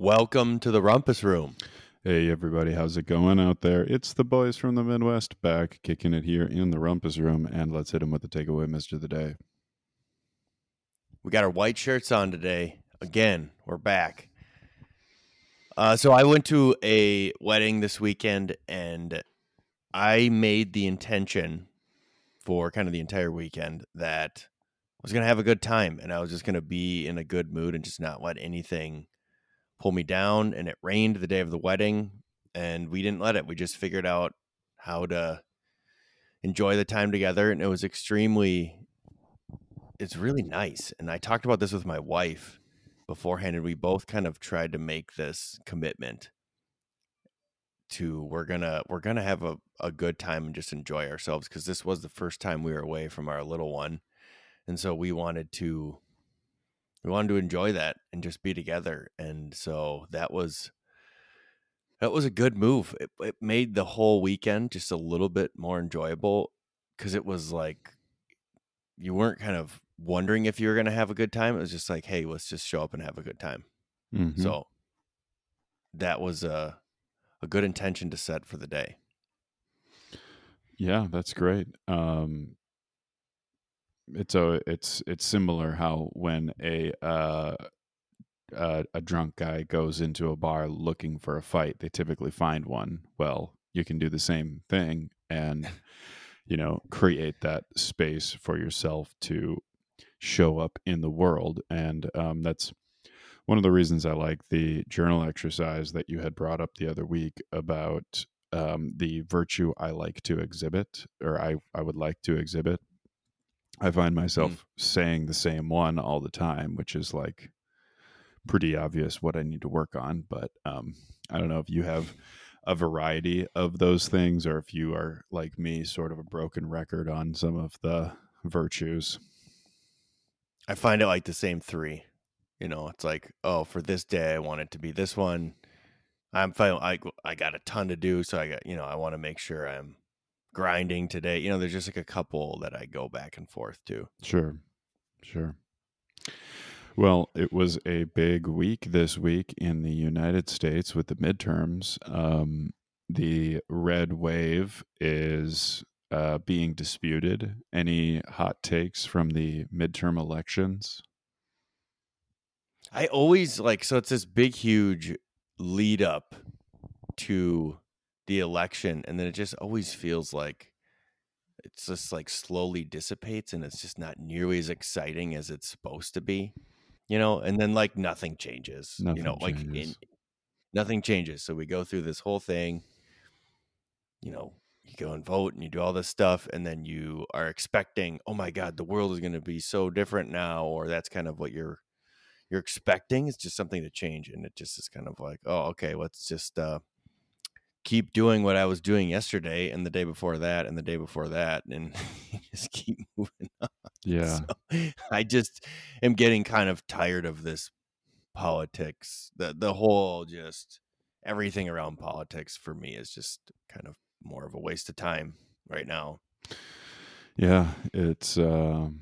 Welcome to the Rumpus Room. Hey everybody, how's it going out there? It's the boys from the Midwest back kicking it here in the Rumpus Room, and let's hit them with the takeaway Mister of the day. We got our white shirts on today. Again, we're back. Uh, so I went to a wedding this weekend, and I made the intention for kind of the entire weekend that I was going to have a good time, and I was just going to be in a good mood and just not let anything pull me down. And it rained the day of the wedding, and we didn't let it. We just figured out how to enjoy the time together, and it was extremely. It's really nice, and I talked about this with my wife beforehand, and we both kind of tried to make this commitment to we're gonna we're gonna have a, a good time and just enjoy ourselves because this was the first time we were away from our little one and so we wanted to we wanted to enjoy that and just be together and so that was that was a good move it, it made the whole weekend just a little bit more enjoyable because it was like you weren't kind of wondering if you were going to have a good time it was just like hey let's just show up and have a good time Mhm. so that was a a good intention to set for the day yeah, that's great. Um, it's a it's it's similar how when a uh, uh, a drunk guy goes into a bar looking for a fight, they typically find one. Well, you can do the same thing and you know create that space for yourself to show up in the world, and um, that's one of the reasons I like the journal exercise that you had brought up the other week about um, the virtue I like to exhibit, or I, I would like to exhibit. I find myself saying the same one all the time, which is like pretty obvious what I need to work on. But um, I don't know if you have a variety of those things, or if you are like me, sort of a broken record on some of the virtues. i find it like the same three you know it's like oh for this day i want it to be this one i'm fine i, I got a ton to do so i got you know i want to make sure i'm grinding today you know there's just like a couple that i go back and forth to Sure, sure. Well, it was a big week this week in the United States with the midterms. Um, the red wave is uh, being disputed. Any hot takes from the midterm elections? I always like so it's this big huge lead up to the election and then it just always feels like it's just like slowly dissipates and it's just not nearly as exciting as it's supposed to be. You know, and then like nothing changes. you Nothing know, like in, nothing changes. So we go through this whole thing, you know, you go and vote and you do all this stuff and then you are expecting, "Oh my god, the world is going to be so different now," or that's kind of what you're you're expecting it's just something to change and it just is kind of like oh okay let's just uh keep doing what i was doing yesterday and the day before that and the day before that and just keep moving on Yeah, so i just am getting kind of tired of this politics the the whole just everything around politics for me is just kind of more of a waste of time right now yeah. It's um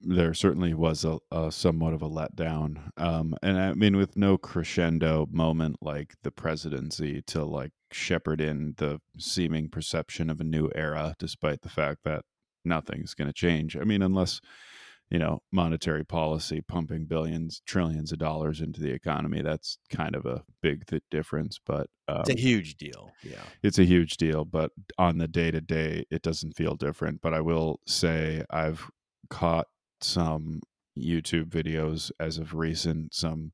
there certainly was a, a somewhat of a letdown, um, and I mean with no crescendo moment like the presidency to like shepherd in the seeming perception of a new era, despite the fact that nothing's going to change. I mean, unless you know monetary policy pumping billions, trillions of dollars into the economy, that's kind of a big th- difference. But um, it's a huge deal yeah it's a huge deal, but on the day to day, it doesn't feel different. But I will say I've caught some YouTube videos as of recent, some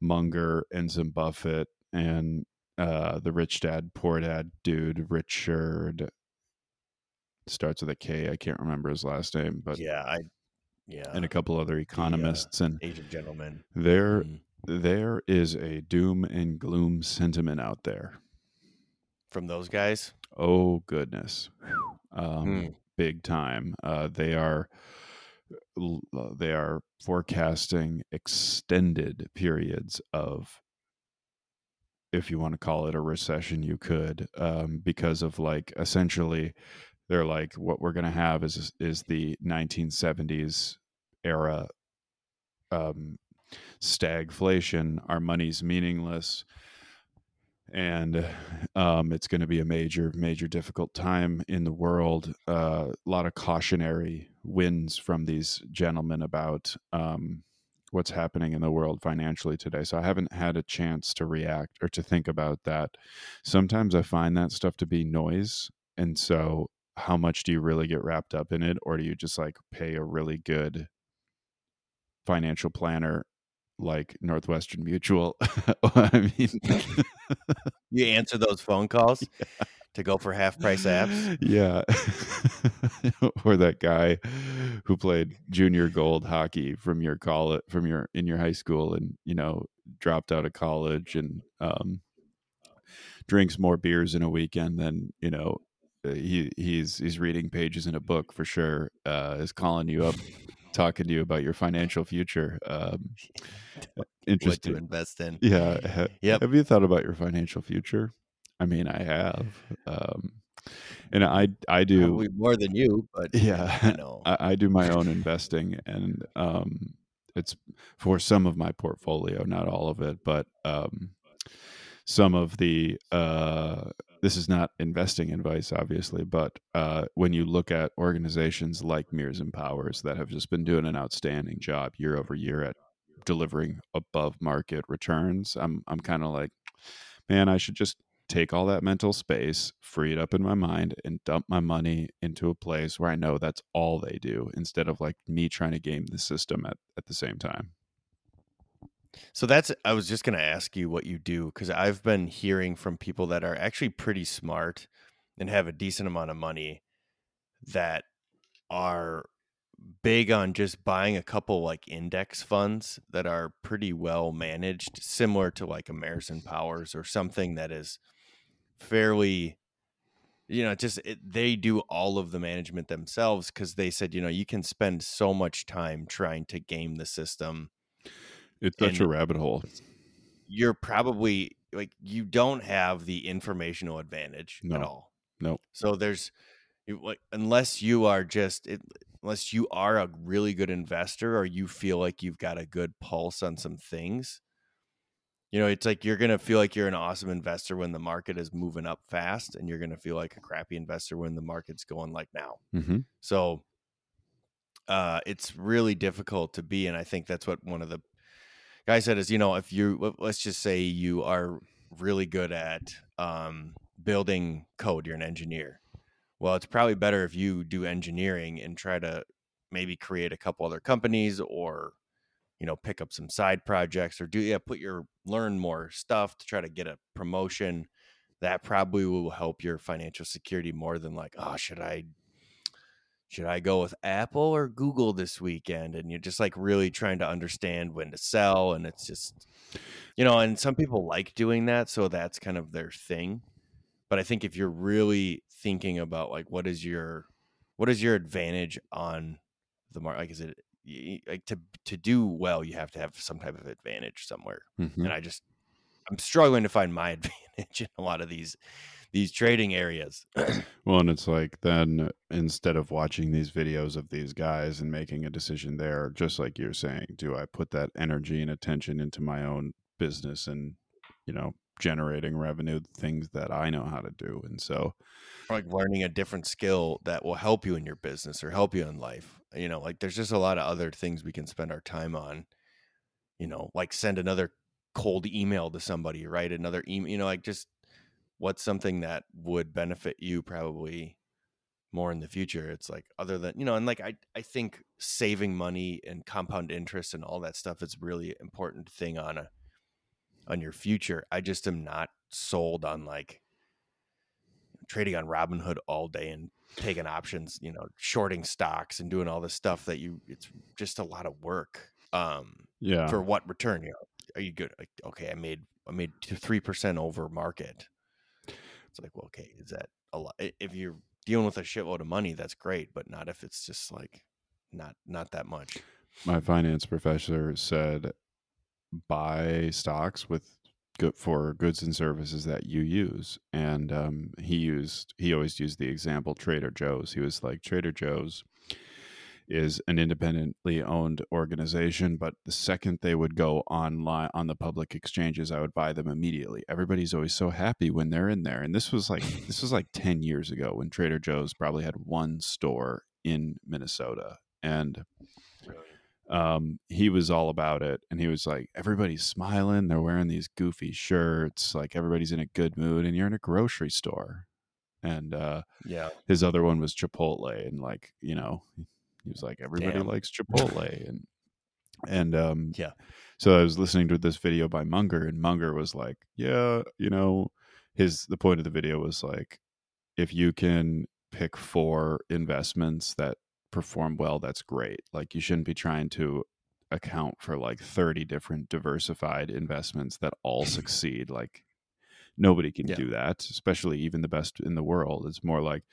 Munger and some Buffett and uh, the rich dad, poor dad dude, Richard starts with a K. I can't remember his last name, but yeah i yeah and a couple other economists, and asian gentlemen. there Mhm. there is a doom and gloom sentiment out there. from those guys Oh goodness, um, Hmm. big time. Uh, they are uh, they are forecasting extended periods of, if you want to call it a recession, you could, um, because of like essentially, they're like what we're going to have is is the 1970s era um, stagflation. Our money's meaningless. And um, it's going to be a major, major difficult time in the world. Uh, a lot of cautionary winds from these gentlemen about um, what's happening in the world financially today. So I haven't had a chance to react or to think about that. Sometimes I find that stuff to be noise. And so how much do you really get wrapped up in it or do you just like pay a really good financial planner like Northwestern Mutual? I mean you answer those phone calls yeah. to go for half price apps? Yeah. or that guy who played junior gold hockey from your college from your in your high school and, you know, dropped out of college and um drinks more beers in a weekend than, you know, uh, he he's he's reading pages in a book for sure. Uh, is calling you up, talking to you about your financial future. Um, interesting. What to invest in? Yeah. Ha, yep. Have you thought about your financial future? I mean, I have. Um, and I I do Probably more than you, but yeah, I know I, I do my own investing, and um, it's for some of my portfolio, not all of it, but um, some of the uh, this is not investing advice, obviously, but uh, when you look at organizations like Mairs and Powers that have just been doing an outstanding job year over year at delivering above market returns, I'm I'm kind of like, man, I should just take all that mental space, free it up in my mind, and dump my money into a place where I know that's all they do, instead of like me trying to game the system at, at the same time. So that's I was just going to ask you what you do cuz I've been hearing from people that are actually pretty smart and have a decent amount of money that are big on just buying a couple like index funds that are pretty well managed similar to like American Powers or something that is fairly you know just it, they do all of the management themselves cuz they said you know you can spend so much time trying to game the system it's such a rabbit hole. You're probably like you don't have the informational advantage no. at all. No. So there's like unless you are just it, unless you are a really good investor or you feel like you've got a good pulse on some things. You know, it's like you're going to feel like you're an awesome investor when the market is moving up fast and you're going to feel like a crappy investor when the market's going like now. Mm-hmm. So uh, it's really difficult to be and I think that's what one of the guy said is you know if you let's just say you are really good at um, building code you're an engineer. Well it's probably better if you do engineering and try to maybe create a couple other companies or you know pick up some side projects or do yeah put your learn more stuff to try to get a promotion. That probably will help your financial security more than like oh should i should I go with Apple or Google this weekend? And you're just like really trying to understand when to sell. And it's just, you know, and some people like doing that. So that's kind of their thing. But I think if you're really thinking about like, what is your, what is your advantage on the market? Like, is it like to, to do well, you have to have some type of advantage somewhere. Mm-hmm. And I just, I'm struggling to find my advantage in a lot of these these trading areas. well, and it's like then instead of watching these videos of these guys and making a decision there, just like you're saying, do I put that energy and attention into my own business and, you know, generating revenue, things that I know how to do. And so, like learning a different skill that will help you in your business or help you in life. You know, like there's just a lot of other things we can spend our time on. You know, like send another cold email to somebody, write another email, you know, like just what's something that would benefit you probably more in the future? It's like other than you know and like i i think saving money and compound interest and all that stuff is really important thing on a on your future. I just am not sold on like trading on robinhood all day and taking options you know shorting stocks and doing all this stuff that you it's just a lot of work um yeah. for what return you know? Are you good? Like, okay i made i made 3% over market it's like, well, okay, is that a lot? If you're dealing with a shitload of money, that's great, but not if it's just like not not that much. My finance professor said buy stocks with good for goods and services that you use, and um, he used he always used the example Trader Joe's. He was like Trader Joe's is an independently owned organization, but the second they would go online on the public exchanges, I would buy them immediately. Everybody's always so happy when they're in there. And this was like this was like 10 years ago when Trader Joe's probably had one store in Minnesota. And um, he was all about it. And he was like, everybody's smiling. They're wearing these goofy shirts. Like everybody's in a good mood. And you're in a grocery store. And uh, Yeah. his other one was Chipotle. And like, you know, he was like, everybody Damn. likes Chipotle. and, and, um, Yeah. so I was listening to this video by Munger, and Munger was like, "Yeah, you know, his the point of the video was like, if you can pick four investments that perform well, that's great. Like you shouldn't be trying to account for like 30 different diversified investments that all succeed. Like nobody can Yeah. do that, especially even the best in the world. It's more like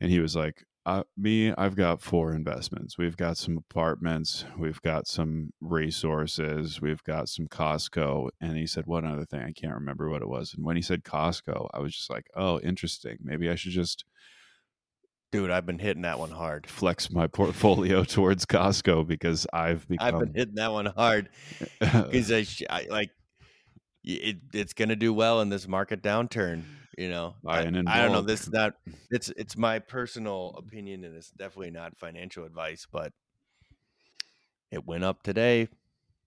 and he was like uh, me i've got four investments we've got some apartments we've got some resources we've got some costco and he said one other thing i can't remember what it was and when he said costco i was just like oh interesting maybe i should just Dude, I've been hitting that one hard. flex my portfolio towards costco because i've become... I've been hitting that one hard because I, I like it. It's gonna do well in this market downturn. You know, I, I don't know. This that. It's it's my personal opinion, and it's definitely not financial advice. But it went up today,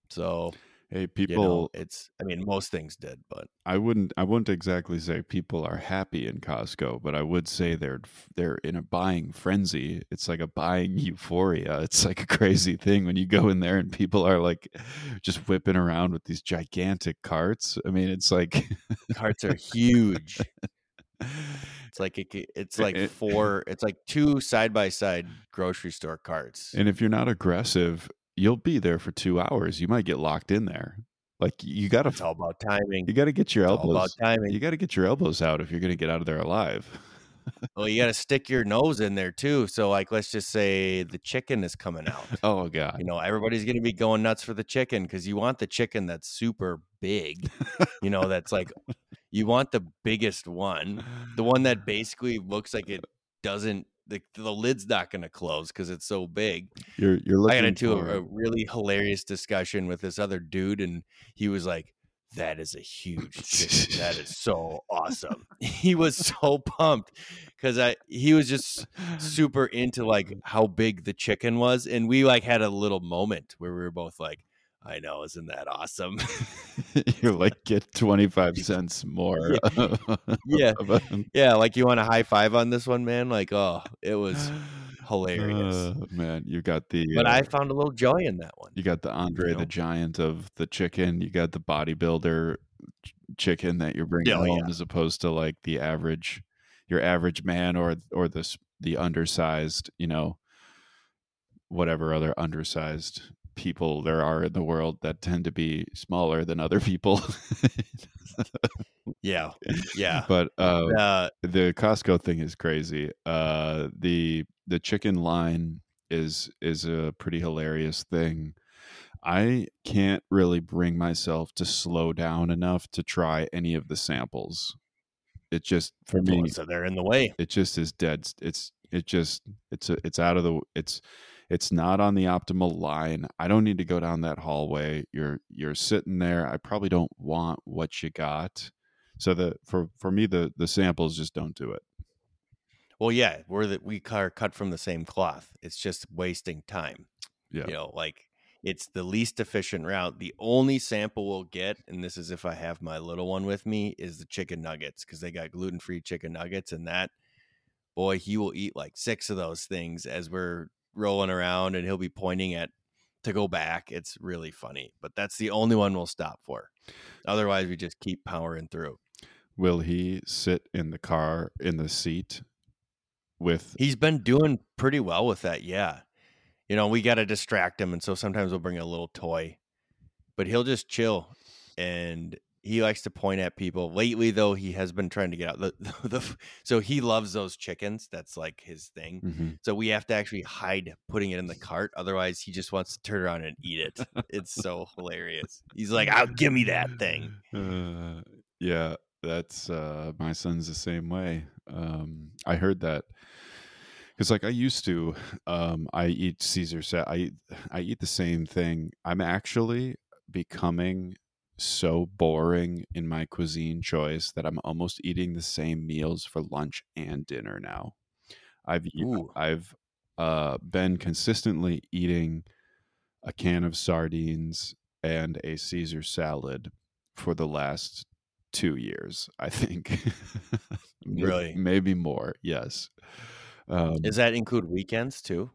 so hey you people know, it's. I mean, most things did, but I wouldn't I wouldn't exactly say people are happy in Costco, but I would say they're they're in a buying frenzy. It's like a buying euphoria. It's like a crazy thing when you go in there and people are like just whipping around with these gigantic carts. I mean, it's like carts are huge. It's like it, it's like four. It's like two side by side grocery store carts. and if you're not aggressive, you'll be there for 2 hours. You might get locked in there. Like you got to. It's all about timing. you got to get your It's all about timing. you got to get your elbows out if you're going to get out of there alive. Well, you got to stick your nose in there too. So, like, let's just say the chicken is coming out. oh god. You know, everybody's going to be going nuts for the chicken because you want the chicken that's super big. You know, that's like you want the biggest one, the one that basically looks like it doesn't. The, the lid's not going to close because it's so big. You're you're I looking got into for a, a really hilarious discussion with this other dude, and he was like, "That is a huge chicken. that is so awesome." He was so pumped because I he was just super into like how big the chicken was, and we like had a little moment where we were both like, "I know, isn't that awesome?" You're like get 25 cents more. Yeah. yeah, like you want a high five on this one, man? Like, oh, it was hilarious. Uh, man, you got the but uh, I found a little joy in that one. you got the Andre know? the Giant of the chicken. You got the bodybuilder ch- chicken that you're bringing Oh, home yeah. as opposed to like the average your average man or or the s- the undersized, you know, whatever other undersized people there are in the world that tend to be smaller than other people. Yeah, yeah. But uh Uh, the Costco thing is crazy. Uh, the the chicken line is is a pretty hilarious thing. I can't really bring myself to slow down enough to try any of the samples. It just for me, so they're in the way. it just is dead. It's it just it's a, it's out of the it's it's not on the optimal line. I don't need to go down that hallway. You're you're sitting there. I probably don't want what you got. So the for for me the the samples just don't do it. Well, yeah, we're the, we are cut from the same cloth. It's just wasting time. Yeah. You know, like it's the least efficient route. The only sample we'll get, and this is if I have my little one with me, is the chicken nuggets because they got gluten free chicken nuggets, and that boy, he will eat like six of those things as we're rolling around, and he'll be pointing at to go back. It's really funny, but that's the only one we'll stop for. Otherwise, we just keep powering through. Will he sit in the car in the seat with He's been doing pretty well with that, yeah. You know, we got to distract him, and so sometimes we'll bring a little toy, but he'll just chill, and he likes to point at people. Lately, though, he has been trying to get out the, the, so he loves those chickens. That's like his thing. Mhm. So we have to actually hide putting it in the cart. Otherwise, he just wants to turn around and eat it. It's so hilarious. He's like, "I'll give me that thing." Uh, yeah, that's uh, my son's the same way. Um, I heard that because like I used to, um, I eat Caesar salad. I I eat the same thing. I'm actually becoming so boring in my cuisine choice that I'm almost eating the same meals for lunch and dinner now. I've Ooh. I've uh, been consistently eating a can of sardines and a Caesar salad for the last two years. I think. maybe, Really? maybe more. Yes. Um, Does that include weekends too?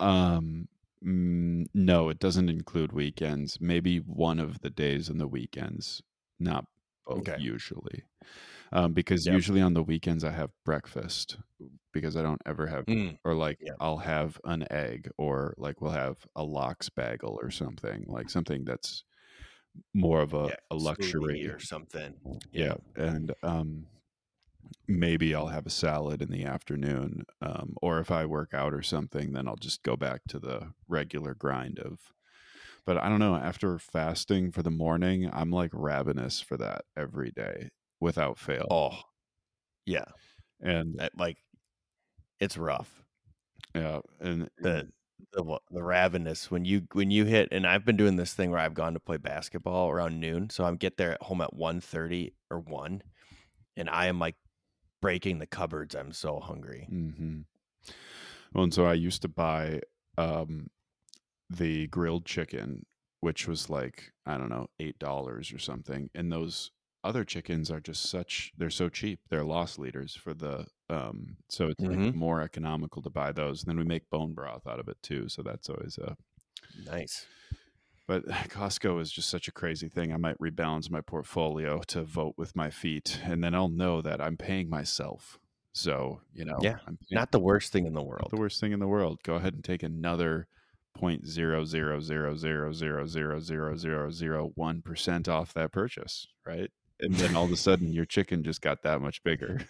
um, mm, no, it doesn't include weekends. Maybe one of the days on the weekends, not both Okay. usually. Um, because Yep. usually on the weekends I have breakfast because I don't ever have, Mm, or like Yep. I'll have an egg or like we'll have a lox bagel or something like something that's more of a, yeah, a luxury. or something. Yeah. And, um, maybe I'll have a salad in the afternoon. Um, or if I work out or something, then I'll just go back to the regular grind of. But I don't know. After fasting for the morning, I'm like ravenous for that every day without fail. Oh, yeah. And That, like, it's rough. yeah, and The the the ravenous when you when you hit and I've been doing this thing where I've gone to play basketball around noon, so I'm get there at home at 1.30 or one, and I am like breaking the cupboards. I'm so hungry. Mm-hmm. Well, and so I used to buy um, the grilled chicken, which was like I don't know eight dollars or something, and those other chickens are just such they're so cheap. They're loss leaders for the um, so it's like Mhm. more economical to buy those. And then we make bone broth out of it too, so that's always a. Nice. But Costco is just such a crazy thing. I might rebalance my portfolio to vote with my feet, and then I'll know that I'm paying myself. So you know, Yeah, I'm Not the worst thing in the world. the worst thing in the world. Go ahead and take another point zero zero zero zero zero zero zero zero zero one percent off that purchase, right? And then all of a sudden, your chicken just got that much bigger.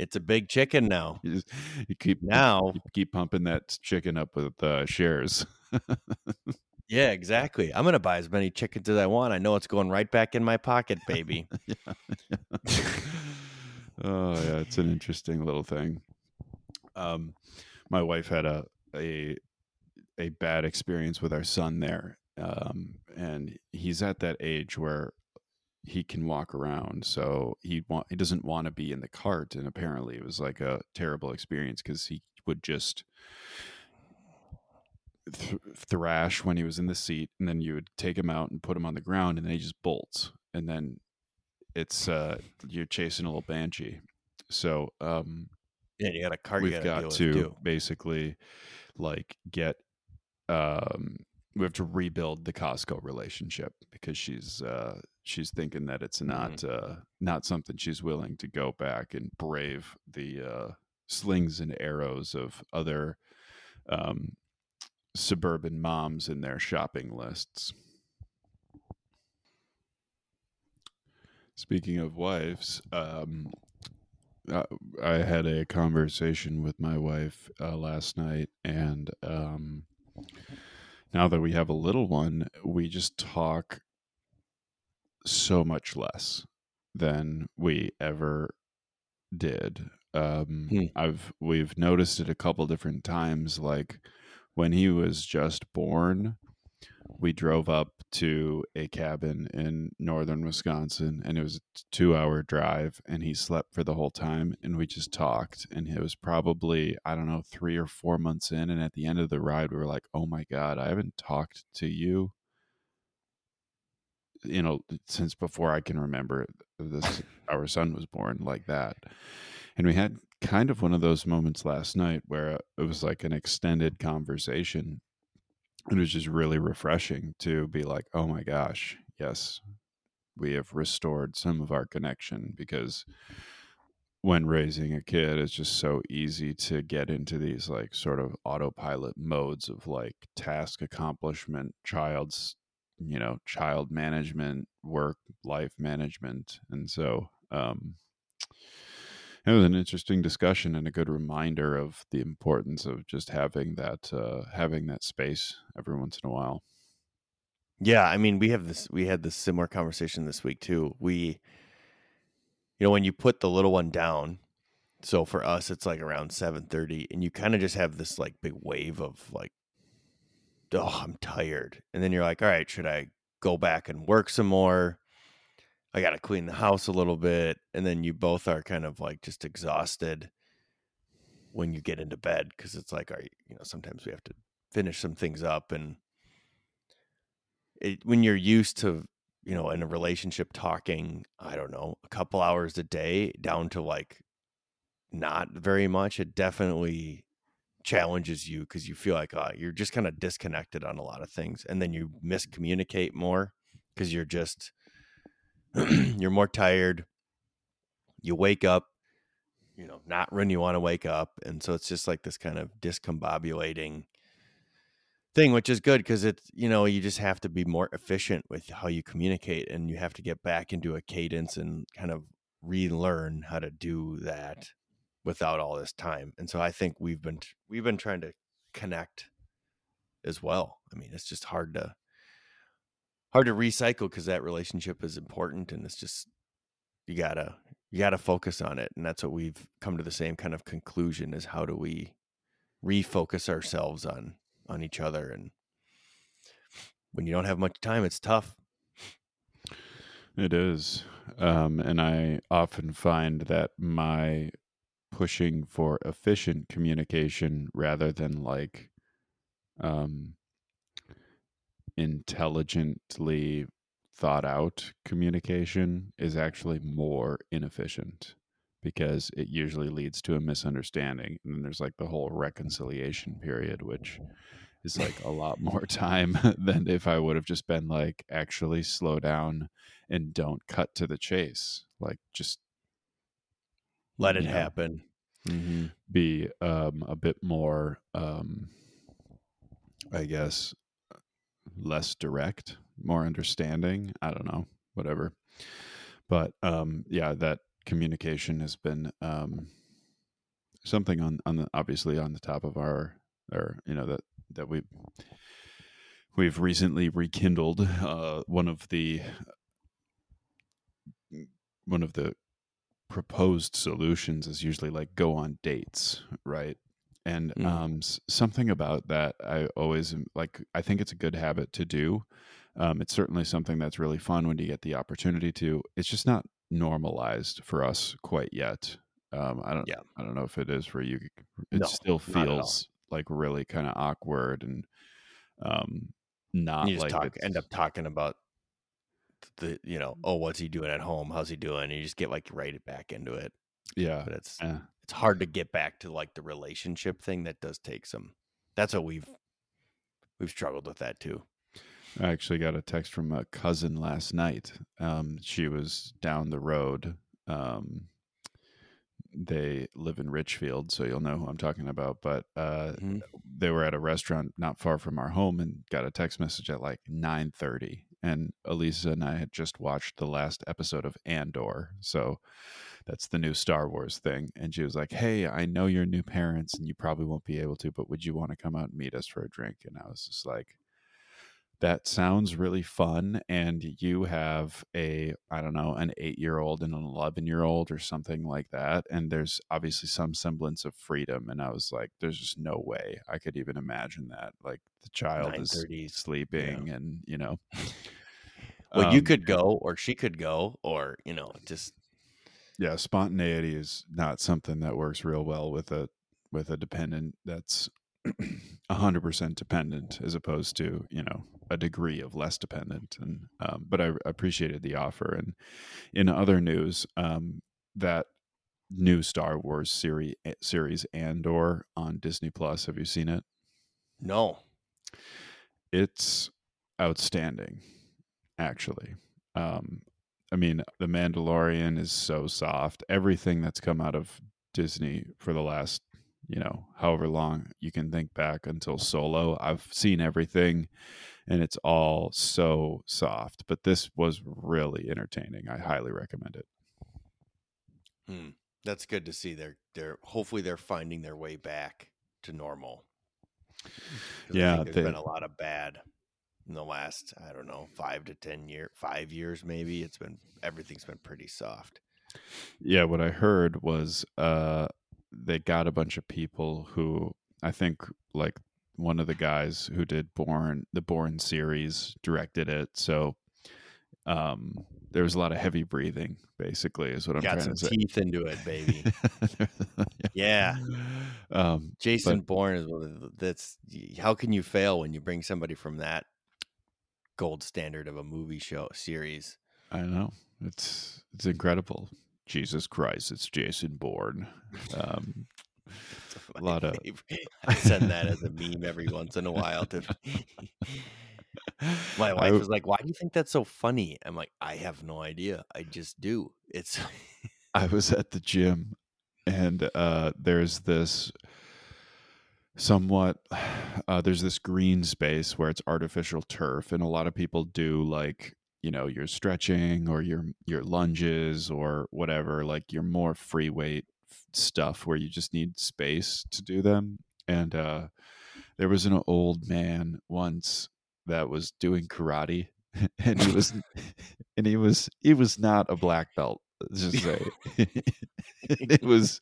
It's a big chicken now. You just you keep Now, you keep pumping that chicken up with uh, shares. yeah, exactly. I'm gonna buy as many chickens as I want. I know it's going right back in my pocket, baby. oh yeah, it's an interesting little thing. Um, my wife had a a a bad experience with our son there, um, and he's at that age where he can walk around, so he want he doesn't want to be in the cart, and apparently it was like a terrible experience because he would just th- thrash when he was in the seat, and then you would take him out and put him on the ground, and then he just bolts, and then it's uh you're chasing a little banshee. So um Yeah, you got a cart. you we've got to basically like get um we have to rebuild the Costco relationship because she's uh she's thinking that it's not uh not something she's willing to go back and brave the uh slings and arrows of other um suburban moms in their shopping lists. Speaking of wives, um, uh, I had a conversation with my wife uh, last night, and um, now that we have a little one, we just talk so much less than we ever did. Um, Hmm. I've we've noticed it a couple different times. Like when he was just born, we drove up to a cabin in northern Wisconsin, and it was a two-hour drive, and he slept for the whole time, and we just talked. And it was probably I don't know three or four months in, and at the end of the ride, we were like, "Oh my god, I haven't talked to you." You know, since before I can remember this, our son was born like that. And we had kind of one of those moments last night where it was like an extended conversation. It was just really refreshing to be like, oh my gosh, yes, we have restored some of our connection because when raising a kid, it's just so easy to get into these like sort of autopilot modes of like task accomplishment, child's, you know, child management, work, life management. And so, um, it was an interesting discussion and a good reminder of the importance of just having that uh, having that space every once in a while. Yeah, I mean, we have this. We had this similar conversation this week too. We, you know, when you put the little one down, so for us it's like around 7:30 and you kind of just have this like big wave of like oh I'm tired and then you're like all right should I go back and work some more I got to clean the house a little bit and then you both are kind of like just exhausted when you get into bed cuz it's like all right you know sometimes we have to finish some things up and it when you're used to you know in a relationship talking I don't know a couple hours a day down to like not very much, it definitely challenges you because you feel like uh, you're just kind of disconnected on a lot of things, and then you miscommunicate more because you're just you're more tired. You wake up, you know, not when you want to wake up, and so it's just like this kind of discombobulating thing, which is good because it's you know you just have to be more efficient with how you communicate, and you have to get back into a cadence and kind of relearn how to do that without all this time. And so I think we've been we've been trying to connect as well. I mean, it's just hard to hard to recycle because that relationship is important and it's just you gotta you gotta focus on it and that's what we've come to the same kind of conclusion is how do we refocus ourselves on on each other and when you don't have much time it's tough. It is um, and i often find that my pushing for efficient communication rather than like um, intelligently thought out communication is actually more inefficient because it usually leads to a misunderstanding and then there's like the whole reconciliation period which is like a lot more time than if i would have just been like actually slow down and don't cut to the chase like just let it know, happen. Mm-hmm. Be um, a bit more, um, I guess, less direct, more understanding. I don't know, whatever. But um, yeah, that communication has been um, something on on the obviously on the top of our or you know that that we we've recently rekindled uh, one of the one of the proposed solutions is usually like go on dates, right? And mm. um, something about that I always like. I think it's a good habit to do. Um, it's certainly something that's really fun when you get the opportunity to. It's just not normalized for us quite yet. Um, I don't. Yeah. I don't know if it is for you. It no, still feels like really kind of awkward and um, not you like talk, end up talking about the you know oh what's he doing at home how's he doing and you just get like right back into it yeah but it's yeah. it's hard to get back to like the relationship thing that does take some that's what we've we've struggled with that too i actually got a text from a cousin last night um she was down the road um they live in Richfield, so you'll know who I'm talking about. But uh, mm-hmm. they were at a restaurant not far from our home and got a text message at like 9:30, and Elisa and I had just watched the last episode of Andor. So that's the new Star Wars thing. And she was like, Hey, I know you're new parents and you probably won't be able to, but would you want to come out and meet us for a drink? And I was just like, that sounds really fun and you have a i don't know an 8 year old and an 11 year old or something like that and there's obviously some semblance of freedom and i was like there's just no way i could even imagine that like the child is sleeping yeah. and you know well um, you could go or she could go or you know just yeah spontaneity is not something that works real well with a with a dependent that's 100% dependent as opposed to you know a degree of less dependent. And um, but I appreciated the offer. And in other news um, that new Star Wars series eh, series Andor on Disney Plus have you seen it? No. It's outstanding actually. Um, I mean The Mandalorian is so soft. Everything that's come out of Disney for the last you know, however long you can think back until solo. I've seen everything and it's all so soft, but this was really entertaining. I highly recommend it. Hmm. That's good to see. They're they're hopefully they're finding their way back to normal. Yeah, there's they, been a lot of bad in the last I don't know five to ten year five years maybe. It's been everything's been pretty soft. Yeah, what I heard was uh they got a bunch of people who I think like one of the guys who did Bourne the Bourne series directed it. So um there was a lot of heavy breathing basically is what I'm Got trying some to say. teeth into it, baby. Yeah. Um Jason Bourne is one of the, that's how can you fail when you bring somebody from that gold standard of a movie show series? I know. It's it's incredible. Jesus Christ, it's Jason Bourne. Um A lot of- I send that as a meme every once in a while to my wife I- was like, "Why do you think that's so funny?" I'm like, "I have no idea. I just do." It's I was at the gym and uh, there's this somewhat uh, there's this green space where it's artificial turf and a lot of people do like you know your stretching or your your lunges or whatever like your more free weight stuff where you just need space to do them. And uh there was an old man once that was doing karate and he was and he was he was not a black belt let's just say. It was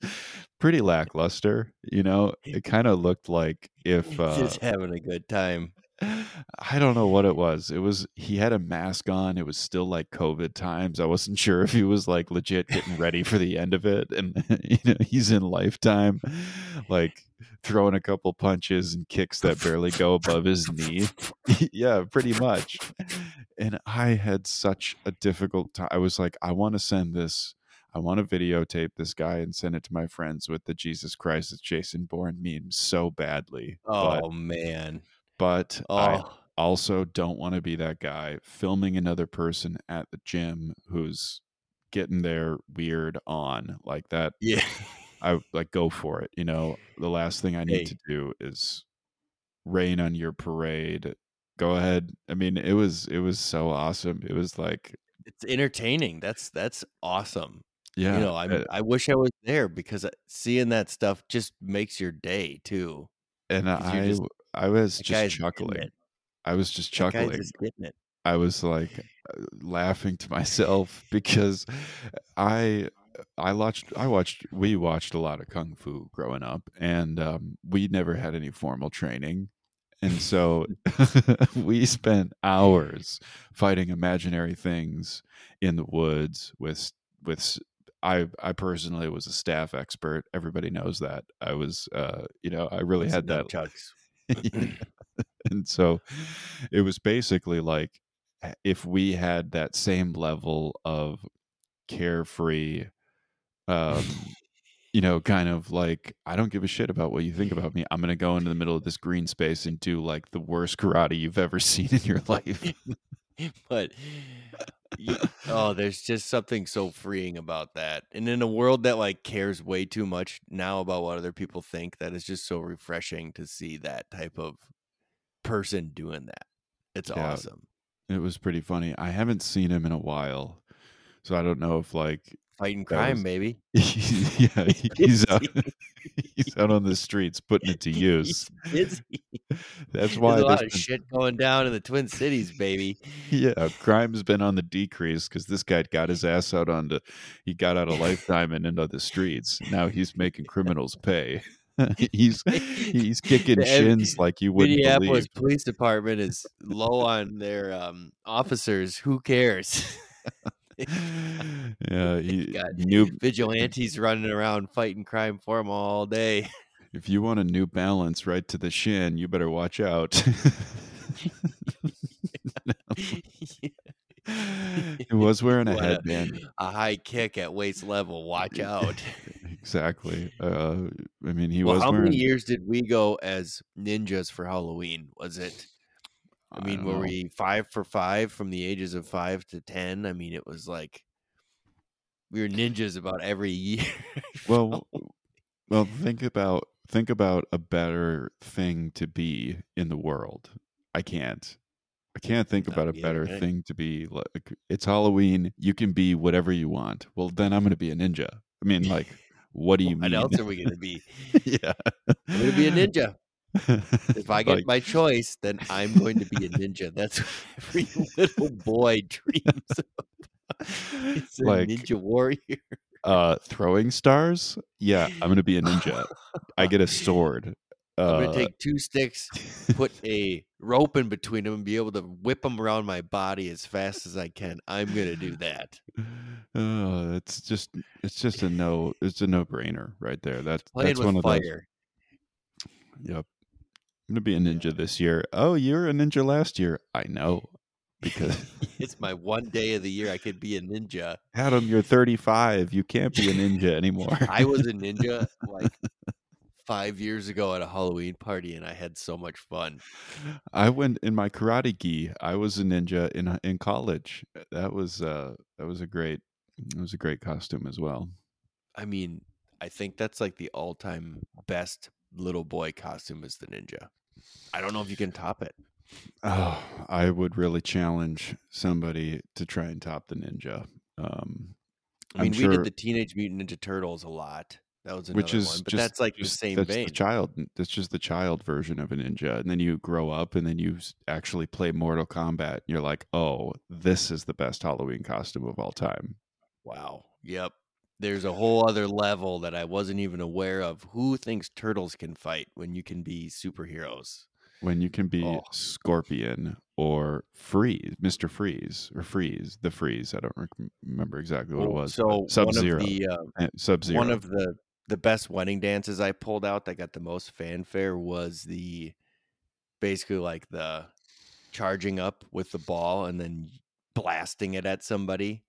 pretty lackluster you know? It kind of looked like if uh just having a good time. I don't know what it was. It was he had a mask on. It was still like COVID times. I wasn't sure if he was like legit getting ready for the end of it. And you know, he's in Life Time, like throwing a couple punches and kicks that barely go above his knee. yeah, pretty much. And I had such a difficult time. I was like, I want to send this. I want to videotape this guy and send it to my friends with the Jesus Christ is Jason Bourne meme so badly. But Oh man. But I Oh, also don't want to be that guy filming another person at the gym who's getting their weird on like that. yeah. I like go for it. You know, the last thing I need Hey. to do is rain on your parade. Go ahead. I mean, it was it was so awesome. It was like, It's entertaining. That's that's awesome. yeah, you know, uh, I wish I was there because uh, seeing that stuff just makes your day too. and I just- I was That just chuckling. I was just chuckling. just. I was like uh, laughing to myself because I I watched I watched we watched a lot of kung fu growing up and um, we never had any formal training and so we spent hours fighting imaginary things in the woods with with I, I personally was a staff expert everybody knows that I was uh you know I really had that and so it was basically like if we had that same level of carefree um you know kind of like i don't give a shit about what you think about me. I'm going to go into the middle of this green space and do like the worst karate you've ever seen in your life. But oh, there's just something so freeing about that. And in a world that like cares way too much now about what other people think, that is just so refreshing to see that type of person doing that. It's Yeah. awesome. it was pretty funny i haven't seen him in a while so i don't know if like Fighting crime, was- baby. yeah he's out he's out on the streets putting it to use that's why There's a lot of been- shit going down in the Twin Cities, baby. Yeah, crime's been on the decrease because this guy got his ass out onto, he got out of Life Time and into the streets. Now he's making criminals pay. he's he's kicking The shins like you wouldn't Minneapolis believe. Police Department is low on their um, officers. Who cares? yeah, he, got new. Vigilantes running around fighting crime for them all day. If you want a new balance right to the shin, you better watch out. he was wearing a What a- headband. a high kick at waist level. Watch out. Exactly. Uh, I mean, he well, was how wearing. many years did we go as ninjas for Halloween? Was it? I mean, don't were know. we five for five from the ages of five to ten? I mean, it was like we were ninjas about every year. well well think about think about a better thing to be in the world i can't i can't think Not about a better okay. thing to be like uh, it's halloween you can be whatever you want well then i'm gonna be a ninja i mean like what do you what mean else are we gonna be? yeah I'm gonna be a ninja. If I get Like, my choice, then I'm going to be a ninja. That's what every little boy dreams. of. It's a Like- ninja warrior. uh, throwing stars. Yeah, I'm gonna be a ninja. I get a sword. I'm Uh, gonna take two sticks, put a rope in between them, and be able to whip them around my body as fast as I can. I'm gonna do that. uh, it's just it's just a no. It's a no brainer right there. That that's one of those. Yep. I'm gonna be a ninja this year. Oh, you were a ninja last year. I know because It's my one day of the year I could be a ninja. Adam, you're 35. You can't be a ninja anymore. I was a ninja like five years ago at a Halloween party, and I had so much fun. I went in my karate gi. I was a ninja in in college. That was uh that was a great it was a great costume as well. I mean, I think that's like the all-time best little boy costume is the ninja. I don't know if you can top it. Oh, I would really challenge somebody to try and top the ninja. Um, I mean, we did the Teenage Mutant Ninja Turtles a lot. That was another which is one, but just, that's like just- the same that's vein. The child. That's just the child version of a ninja, and then you grow up, and then you actually play Mortal Kombat. And you're like, oh, this is the best Halloween costume of all time. Wow. Yep. There's a whole other level that I wasn't even aware of. Who thinks turtles can fight when you can be superheroes? When you can be Oh. Scorpion or Freeze, Mister Freeze or Freeze, the Freeze. I don't rec- remember exactly what it was. So Sub Zero, uh, Sub Zero. one of the the best wedding dances I pulled out that got the most fanfare was the basically like the charging up with the ball and then blasting it at somebody.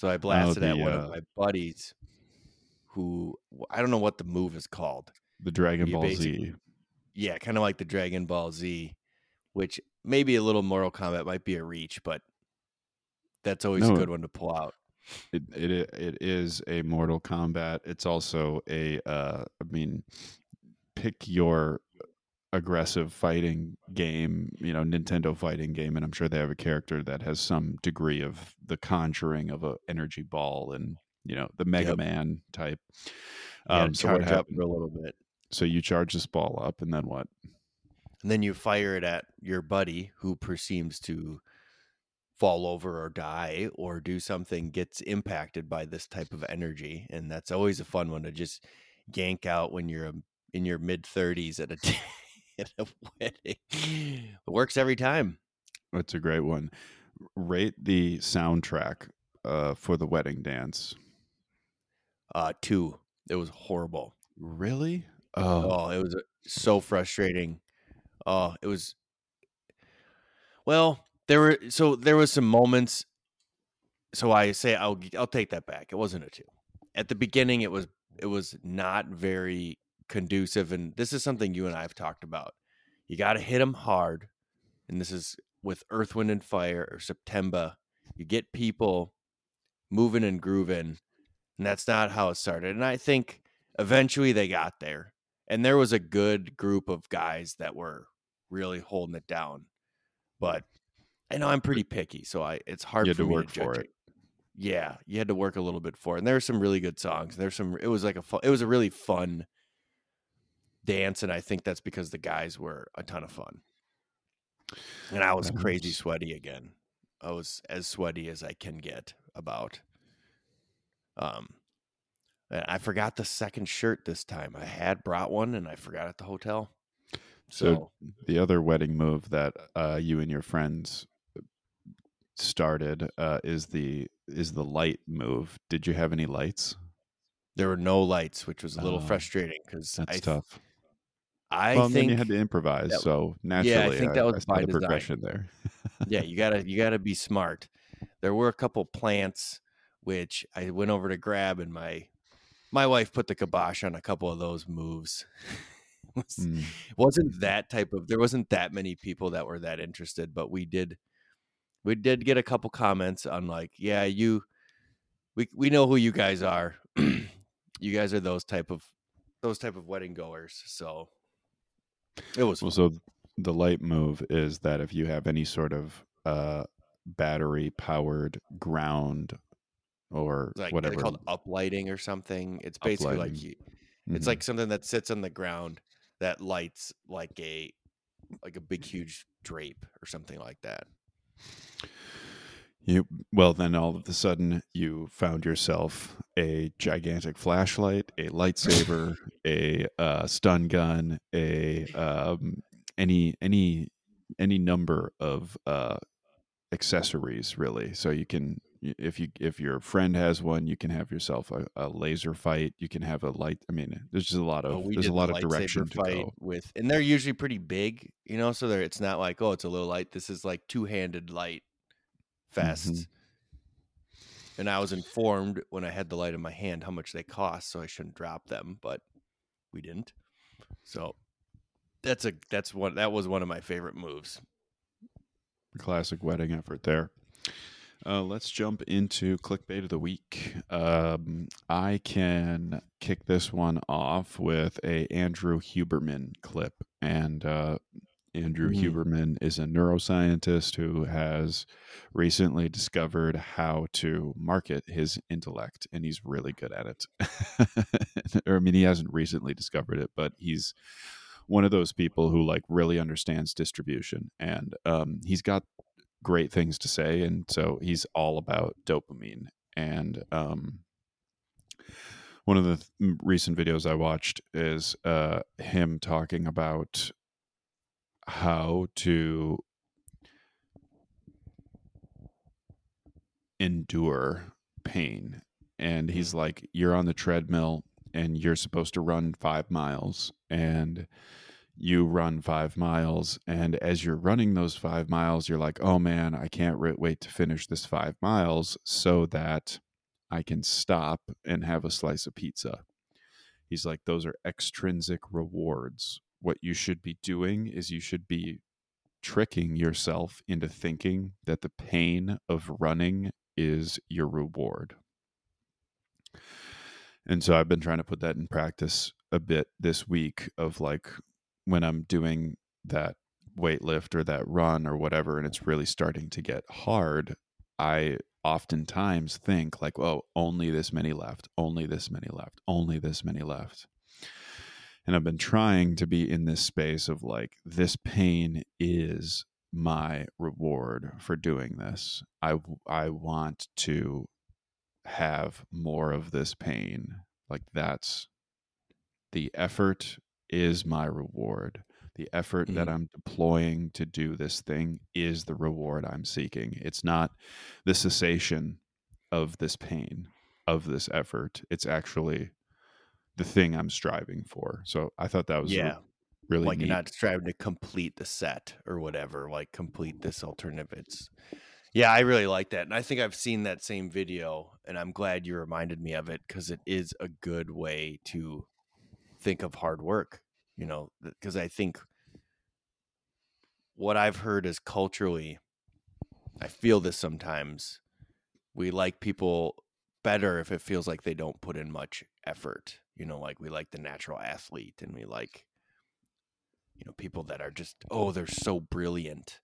So I blasted at the, one uh, of my buddies who I don't know what the move is called. the Dragon you Ball Z. Yeah, kind of like the Dragon Ball Z, which maybe a little Mortal Kombat might be a reach, but that's always No. a good one to pull out. It, it it is a Mortal Kombat. It's also a uh I mean pick your aggressive fighting game, you know, Nintendo fighting game and I'm sure they have a character that has some degree of the conjuring of a energy ball and you know, the Mega Yep. Man type. Um so what happened? for a little bit. So you charge this ball up and then what? And then you fire it at your buddy who perceives to fall over or die or do something gets impacted by this type of energy and that's always a fun one to just yank out when you're um, in your mid 30s at a at a wedding. It works every time. That's a great one. Rate the soundtrack uh for the wedding dance. uh two. It was horrible. Really? Oh, oh it was uh, so frustrating. Oh it was well there were so there was some moments so i say i'll i'll take that back. It wasn't a two. At the beginning it was it was not very conducive and this is something you and i have talked about you got to hit them hard and this is with earth wind and fire or september you get people moving and grooving and that's not how it started and i think eventually they got there and there was a good group of guys that were really holding it down but i know i'm pretty picky so i it's hard You for to me work to judge for it. it. yeah you had to work a little bit for it and there were some really good songs there's some it was like a fun, it was a really fun dance and i think that's because the guys were a ton of fun and i was crazy sweaty again i was as sweaty as i can get about um and i forgot the second shirt this time i had brought one and i forgot at the hotel So- so the other wedding move that uh, you and your friends started uh, is the is the light move. Did you have any lights? there were no lights which was a little Oh, frustrating because That's i tough. I well, and then think you had to improvise, that- so naturally, think I, that was I by the progression there. yeah, you gotta you gotta be smart. There were a couple plants which I went over to grab, and my my wife put the kibosh on a couple of those moves. Was- Mm. wasn't that type of there wasn't that many people that were that interested, but we did we did get a couple comments on like, yeah, you we we know who you guys are. you guys are those type of those type of wedding goers. So it was Well, so the light move is that if you have any sort of uh, battery powered ground or like whatever, called uplighting or something. It's basically like you, it's Mhm. like something that sits on the ground that lights like a like a big huge drape or something like that. You well, then all of a sudden you found yourself a gigantic flashlight, a lightsaber, a uh, stun gun, a um, any any any number of uh, accessories, really. So you can if you if your friend has one, you can have yourself a, a laser fight. You can have a light. I mean, there's just a lot of Oh, we there's a lot of direction to fight go. with, and they're usually pretty big, you know. So they're it's not like oh, it's a little light. This is like two handed light fest. Mhm. And I was informed when I had the light in my hand how much they cost, so I shouldn't drop them, but we didn't. So that's a that's one that was one of my favorite moves. Classic wedding effort there. Uh, let's jump into clickbait of the week. Um, I can kick this one off with a Andrew Huberman clip, and uh, Andrew Mm. Huberman is a neuroscientist who has recently discovered how to market his intellect, and he's really good at it. or, I mean, he hasn't recently discovered it, but he's one of those people who like really understands distribution, and um, he's got great things to say, and so he's all about dopamine. And um, one of the th- recent videos I watched is uh, him talking about how to endure pain. And he's like, You're on the treadmill and you're supposed to run five miles. And you run five miles. And as you're running those five miles, you're like, Oh man, I can't wait to finish this five miles so that I can stop and have a slice of pizza. He's like, Those are extrinsic rewards. What you should be doing is you should be tricking yourself into thinking that the pain of running is your reward. And so I've been trying to put that in practice a bit this week of like when I'm doing that weight lift or that run or whatever and it's really starting to get hard, I oftentimes think like, oh, only this many left, only this many left, only this many left. And I've been trying to be in this space of like, this pain is my reward for doing this. I I want to have more of this pain. Like that's the effort is my reward. The effort that Mhm. I'm deploying to do this thing is the reward I'm seeking. It's not the cessation of this pain, of this effort. It's actually the thing I'm striving for. So I thought that was Yeah. really like neat. you're not striving to complete the set or whatever, like complete this alternative. It's yeah, I really like that. And I think I've seen that same video and I'm glad you reminded me of it because it is a good way to think of hard work, you know, because I think what I've heard is culturally, I feel this sometimes. We like people better if it feels like they don't put in much effort. You know, like we like the natural athlete and we like, you know, people that are just, oh, they're so brilliant.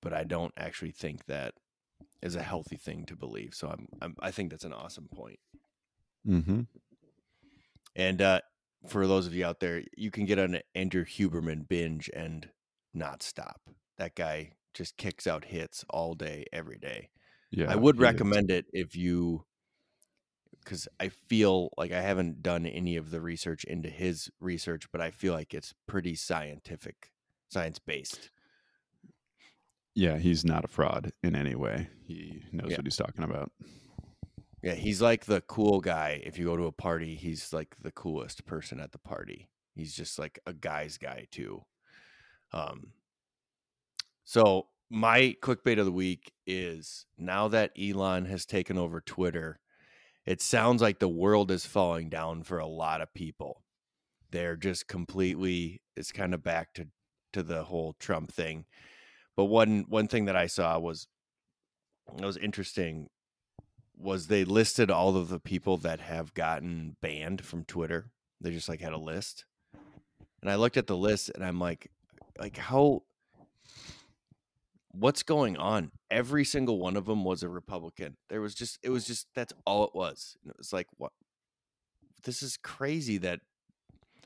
But I don't actually think that is a healthy thing to believe. So I'm, I'm I think that's an awesome point. mm-hmm. And uh, for those of you out there, you can get on an Andrew Huberman binge and not stop. That guy just kicks out hits all day, every day. Yeah. I would he is. recommend it if you, because I feel like I haven't done any of the research into his research, but I feel like it's pretty scientific, science based. Yeah, he's not a fraud in any way. He knows Yeah. what he's talking about. Yeah, he's like the cool guy. If you go to a party, he's like the coolest person at the party. He's just like a guy's guy too. Um so my clickbait of the week is now that Elon has taken over Twitter, it sounds like the world is falling down for a lot of people. They're just completely it's kind of back to to the whole Trump thing. But one one thing that I saw was that was interesting was they listed all of the people that have gotten banned from Twitter. They just like had a list. And I looked at the list and I'm like like how what's going on? Every single one of them was a Republican. There was just it was just that's all it was. And it was like what this is crazy that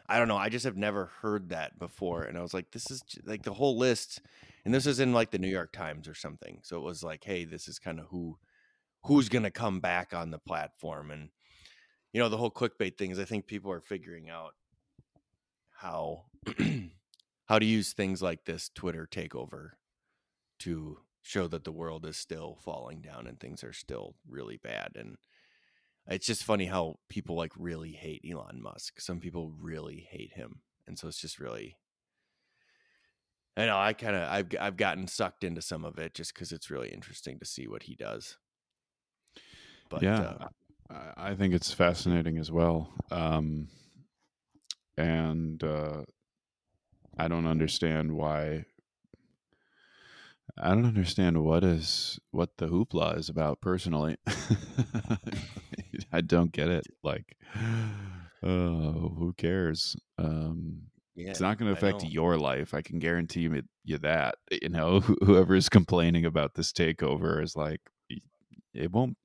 I don't know. I just have never heard that before, and I was like, this is like the whole list, and this is in like the New York Times or something. So it was like, hey, this is kind of who who's going to come back on the platform, and you know the whole clickbait thing is I think people are figuring out how how to use things like this Twitter takeover to show that the world is still falling down and things are still really bad and it's just funny how people like really hate Elon Musk. Some people really hate him, and so it's just really. I know I kind of I've I've gotten sucked into some of it just because it's really interesting to see what he does. But yeah, uh, I think it's fascinating as well, um, and uh, I don't understand why I don't understand what is what the hoopla is about personally. I don't get it. Like, oh, who cares? Um, yeah, it's not going to affect your life. I can guarantee you, you that. You know, whoever is complaining about this takeover is like, it won't,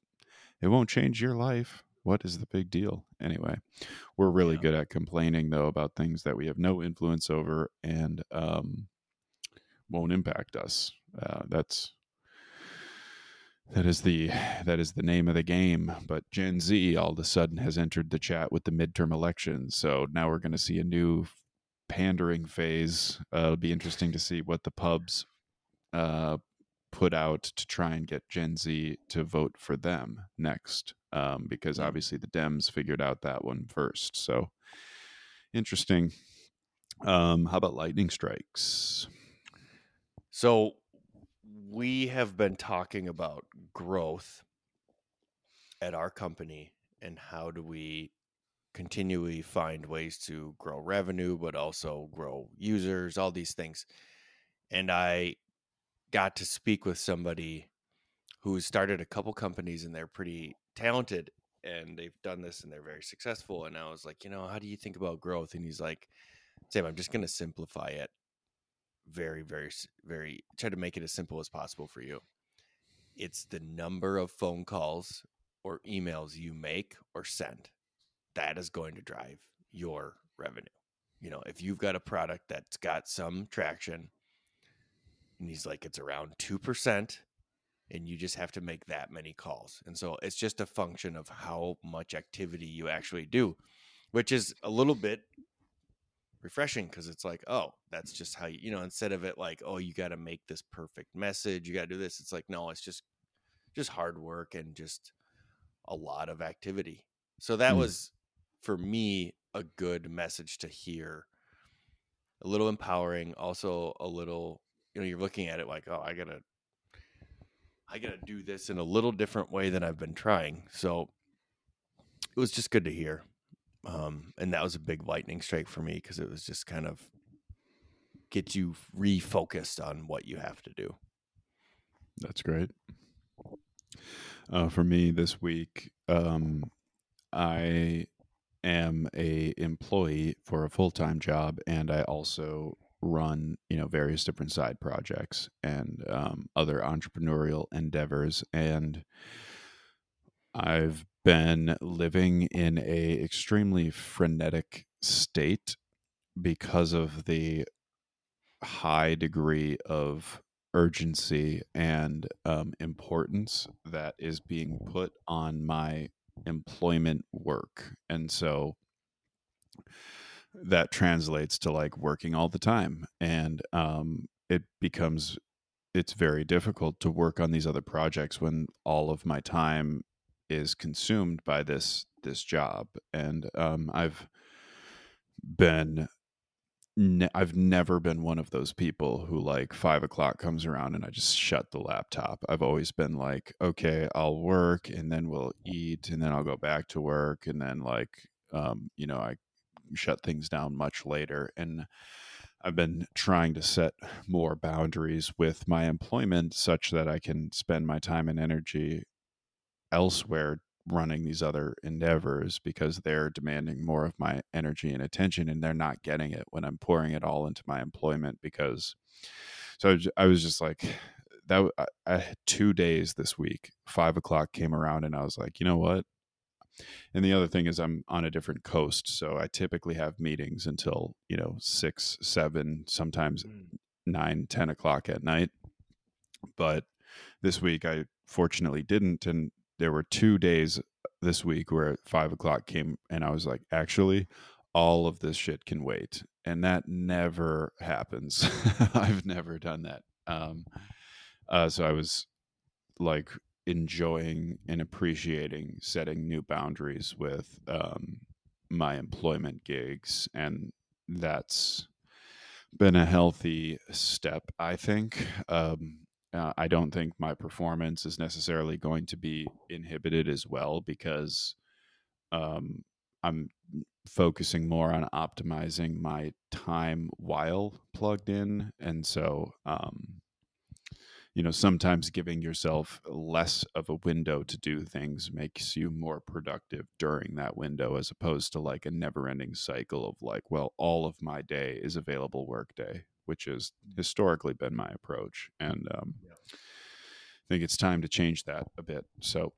it won't change your life. What is the big deal? Anyway, we're really yeah. good at complaining though about things that we have no influence over and um, won't impact us. Uh, that's that is the that is the name of the game. But Gen Z all of a sudden has entered the chat with the midterm elections. So now we're going to see a new pandering phase. Uh, it'll be interesting to see what the pubs uh, put out to try and get Gen Z to vote for them next, um, because hmm. obviously the Dems figured out that one first. So interesting. Um, how about lightning strikes? So we have been talking about growth at our company and how do we continually find ways to grow revenue but also grow users all these things. And i got to speak with somebody who started a couple companies and they're pretty talented and they've done this and they're very successful. And i was like you know how do you think about growth? And he's like sam i'm just going to simplify it very, very, very try to make it as simple as possible for you. It's the number of phone calls or emails you make or send that is going to drive your revenue. You know, if you've got a product that's got some traction and he's like, it's around 2%, and you just have to make that many calls. And so it's just a function of how much activity you actually do, which is a little bit refreshing because it's like, oh, that's just how you, you know, instead of it like, oh, you got to make this perfect message, you got to do this. It's like, no, it's just, just hard work and just a lot of activity. So that mm. was for me a good message to hear. A little empowering, also a little, you know, you're looking at it like, oh, I gotta, I gotta do this in a little different way than I've been trying. So it was just good to hear um, and that was a big lightning strike for me because it was just kind of get you refocused on what you have to do. That's great. Uh, for me this week, um, I am a employee for a full time job, and I also run you know various different side projects and um, other entrepreneurial endeavors and I've been living in a extremely frenetic state because of the high degree of urgency and um, importance that is being put on my employment work. And so that translates to like working all the time. And um, it becomes it's very difficult to work on these other projects when all of my time is consumed by this this job and um, i've been ne- i've never been one of those people who like five o'clock comes around and i just shut the laptop. I've always been like okay i'll work and then we'll eat and then i'll go back to work and then like um, you know i shut things down much later and I've been trying to set more boundaries with my employment such that I can spend my time and energy elsewhere running these other endeavors because they're demanding more of my energy and attention and they're not getting it when I'm pouring it all into my employment because so I was just like that I, had two days this week five o'clock came around and I was like you know what and the other thing is I'm on a different coast, so I typically have meetings until you know six, seven, sometimes Mm. nine, ten o'clock at night. But this week I fortunately didn't, and there were two days this week where five o'clock came, and I was like, actually, all of this shit can wait, and that never happens. I've never done that. Um, uh, so I was like enjoying and appreciating setting new boundaries with um, my employment gigs, and that's been a healthy step, I think. Um, uh, I don't think my performance is necessarily going to be inhibited as well because um, I'm focusing more on optimizing my time while plugged in, and so um, you know sometimes giving yourself less of a window to do things makes you more productive during that window as opposed to like a never ending cycle of like well all of my day is available work day which has historically been my approach and um, Yeah. i think it's time to change that a bit. So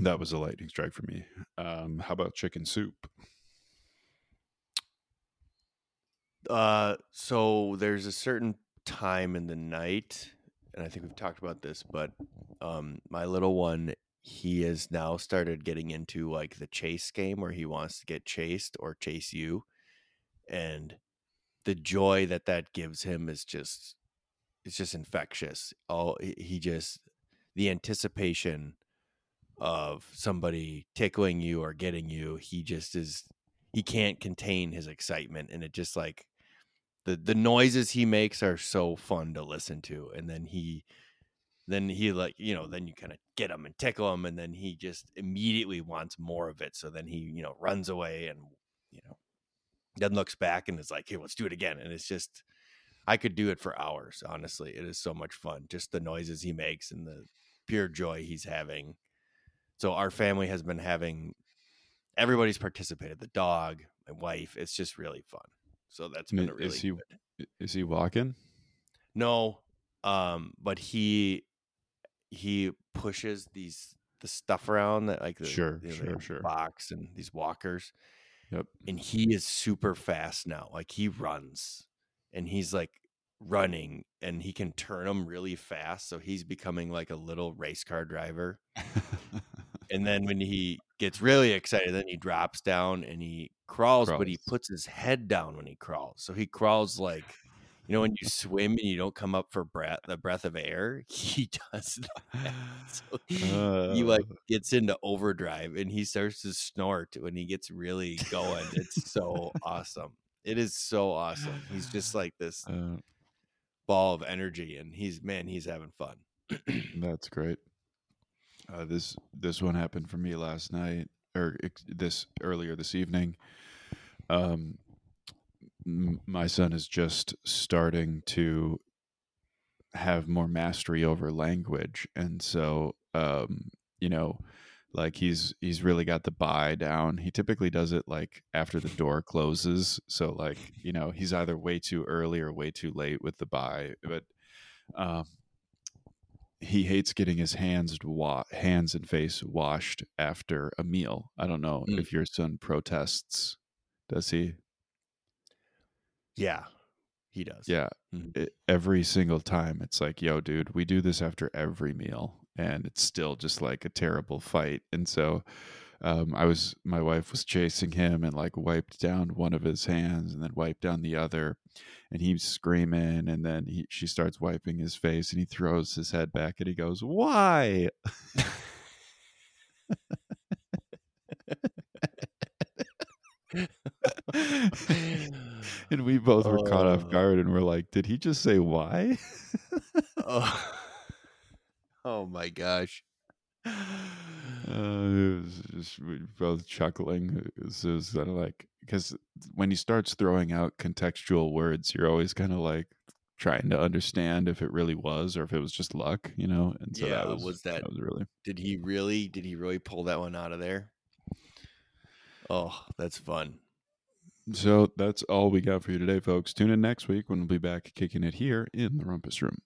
that was a lightning strike for me. Um, how about chicken soup? Uh, so there's a certain time in the night, and I think we've talked about this, but um, my little one, he has now started getting into like the chase game where he wants to get chased or chase you, and the joy that that gives him is just, it's just infectious. Oh, he just the anticipation of somebody tickling you or getting you, he just is he can't contain his excitement and it just like the the noises he makes are so fun to listen to and then he then he like you know then you kind of get him and tickle him and then he just immediately wants more of it so then he you know runs away and then looks back and is like hey let's do it again. And it's just i could do it for hours honestly. It is so much fun just the noises he makes and the pure joy he's having. So our family has been having everybody's participated the dog my wife it's just really fun. So that's been a really is he good is he walking? No, um, but he he pushes these the stuff around that like the, Sure, you know, sure, the sure. box and these walkers, yep and he is super fast now. Like he runs, and he's like running, and he can turn them really fast. So he's becoming like a little race car driver. And then when he gets really excited, then he drops down and he crawls, but he puts his head down when he crawls. So he crawls like, you know, when you swim and you don't come up for breath, the breath of air, he does that. So he like Uh. gets into overdrive and he starts to snort when he gets really going. It's so awesome. It is so awesome. He's just like this Uh, ball of energy, and he's man, he's having fun. That's great. Uh, this this one happened for me last night, or this earlier this evening. Um, m- my son is just starting to have more mastery over language, and so um, you know, like he's he's really got the buy down. He typically does it like after the door closes, so like you know he's either way too early or way too late with the buy, but. Um, he hates getting his hands wa- hands and face washed after a meal. I don't know Mm. if your son protests. Does he? Yeah, he does. Yeah. Mhm. It- every single time it's like, "Yo, dude, we do this after every meal." And it's still just like a terrible fight. And so um, I was my wife was chasing him and like wiped down one of his hands and then wiped down the other and he's screaming and then he, she starts wiping his face and he throws his head back and he goes why and we both were caught off Uh. guard and we're like did he just say why oh. oh my gosh. uh, it was just we were both chuckling it was, it was kind of like because when he starts throwing out contextual words you're always kind of like trying to understand if it really was or if it was just luck you know and so Yeah, that was, was that- that was really Did he really? Did he really pull that one out of there? Oh, that's fun. So that's all we got for you today, folks. Tune in next week when we'll be back kicking it here in the Rumpus Room.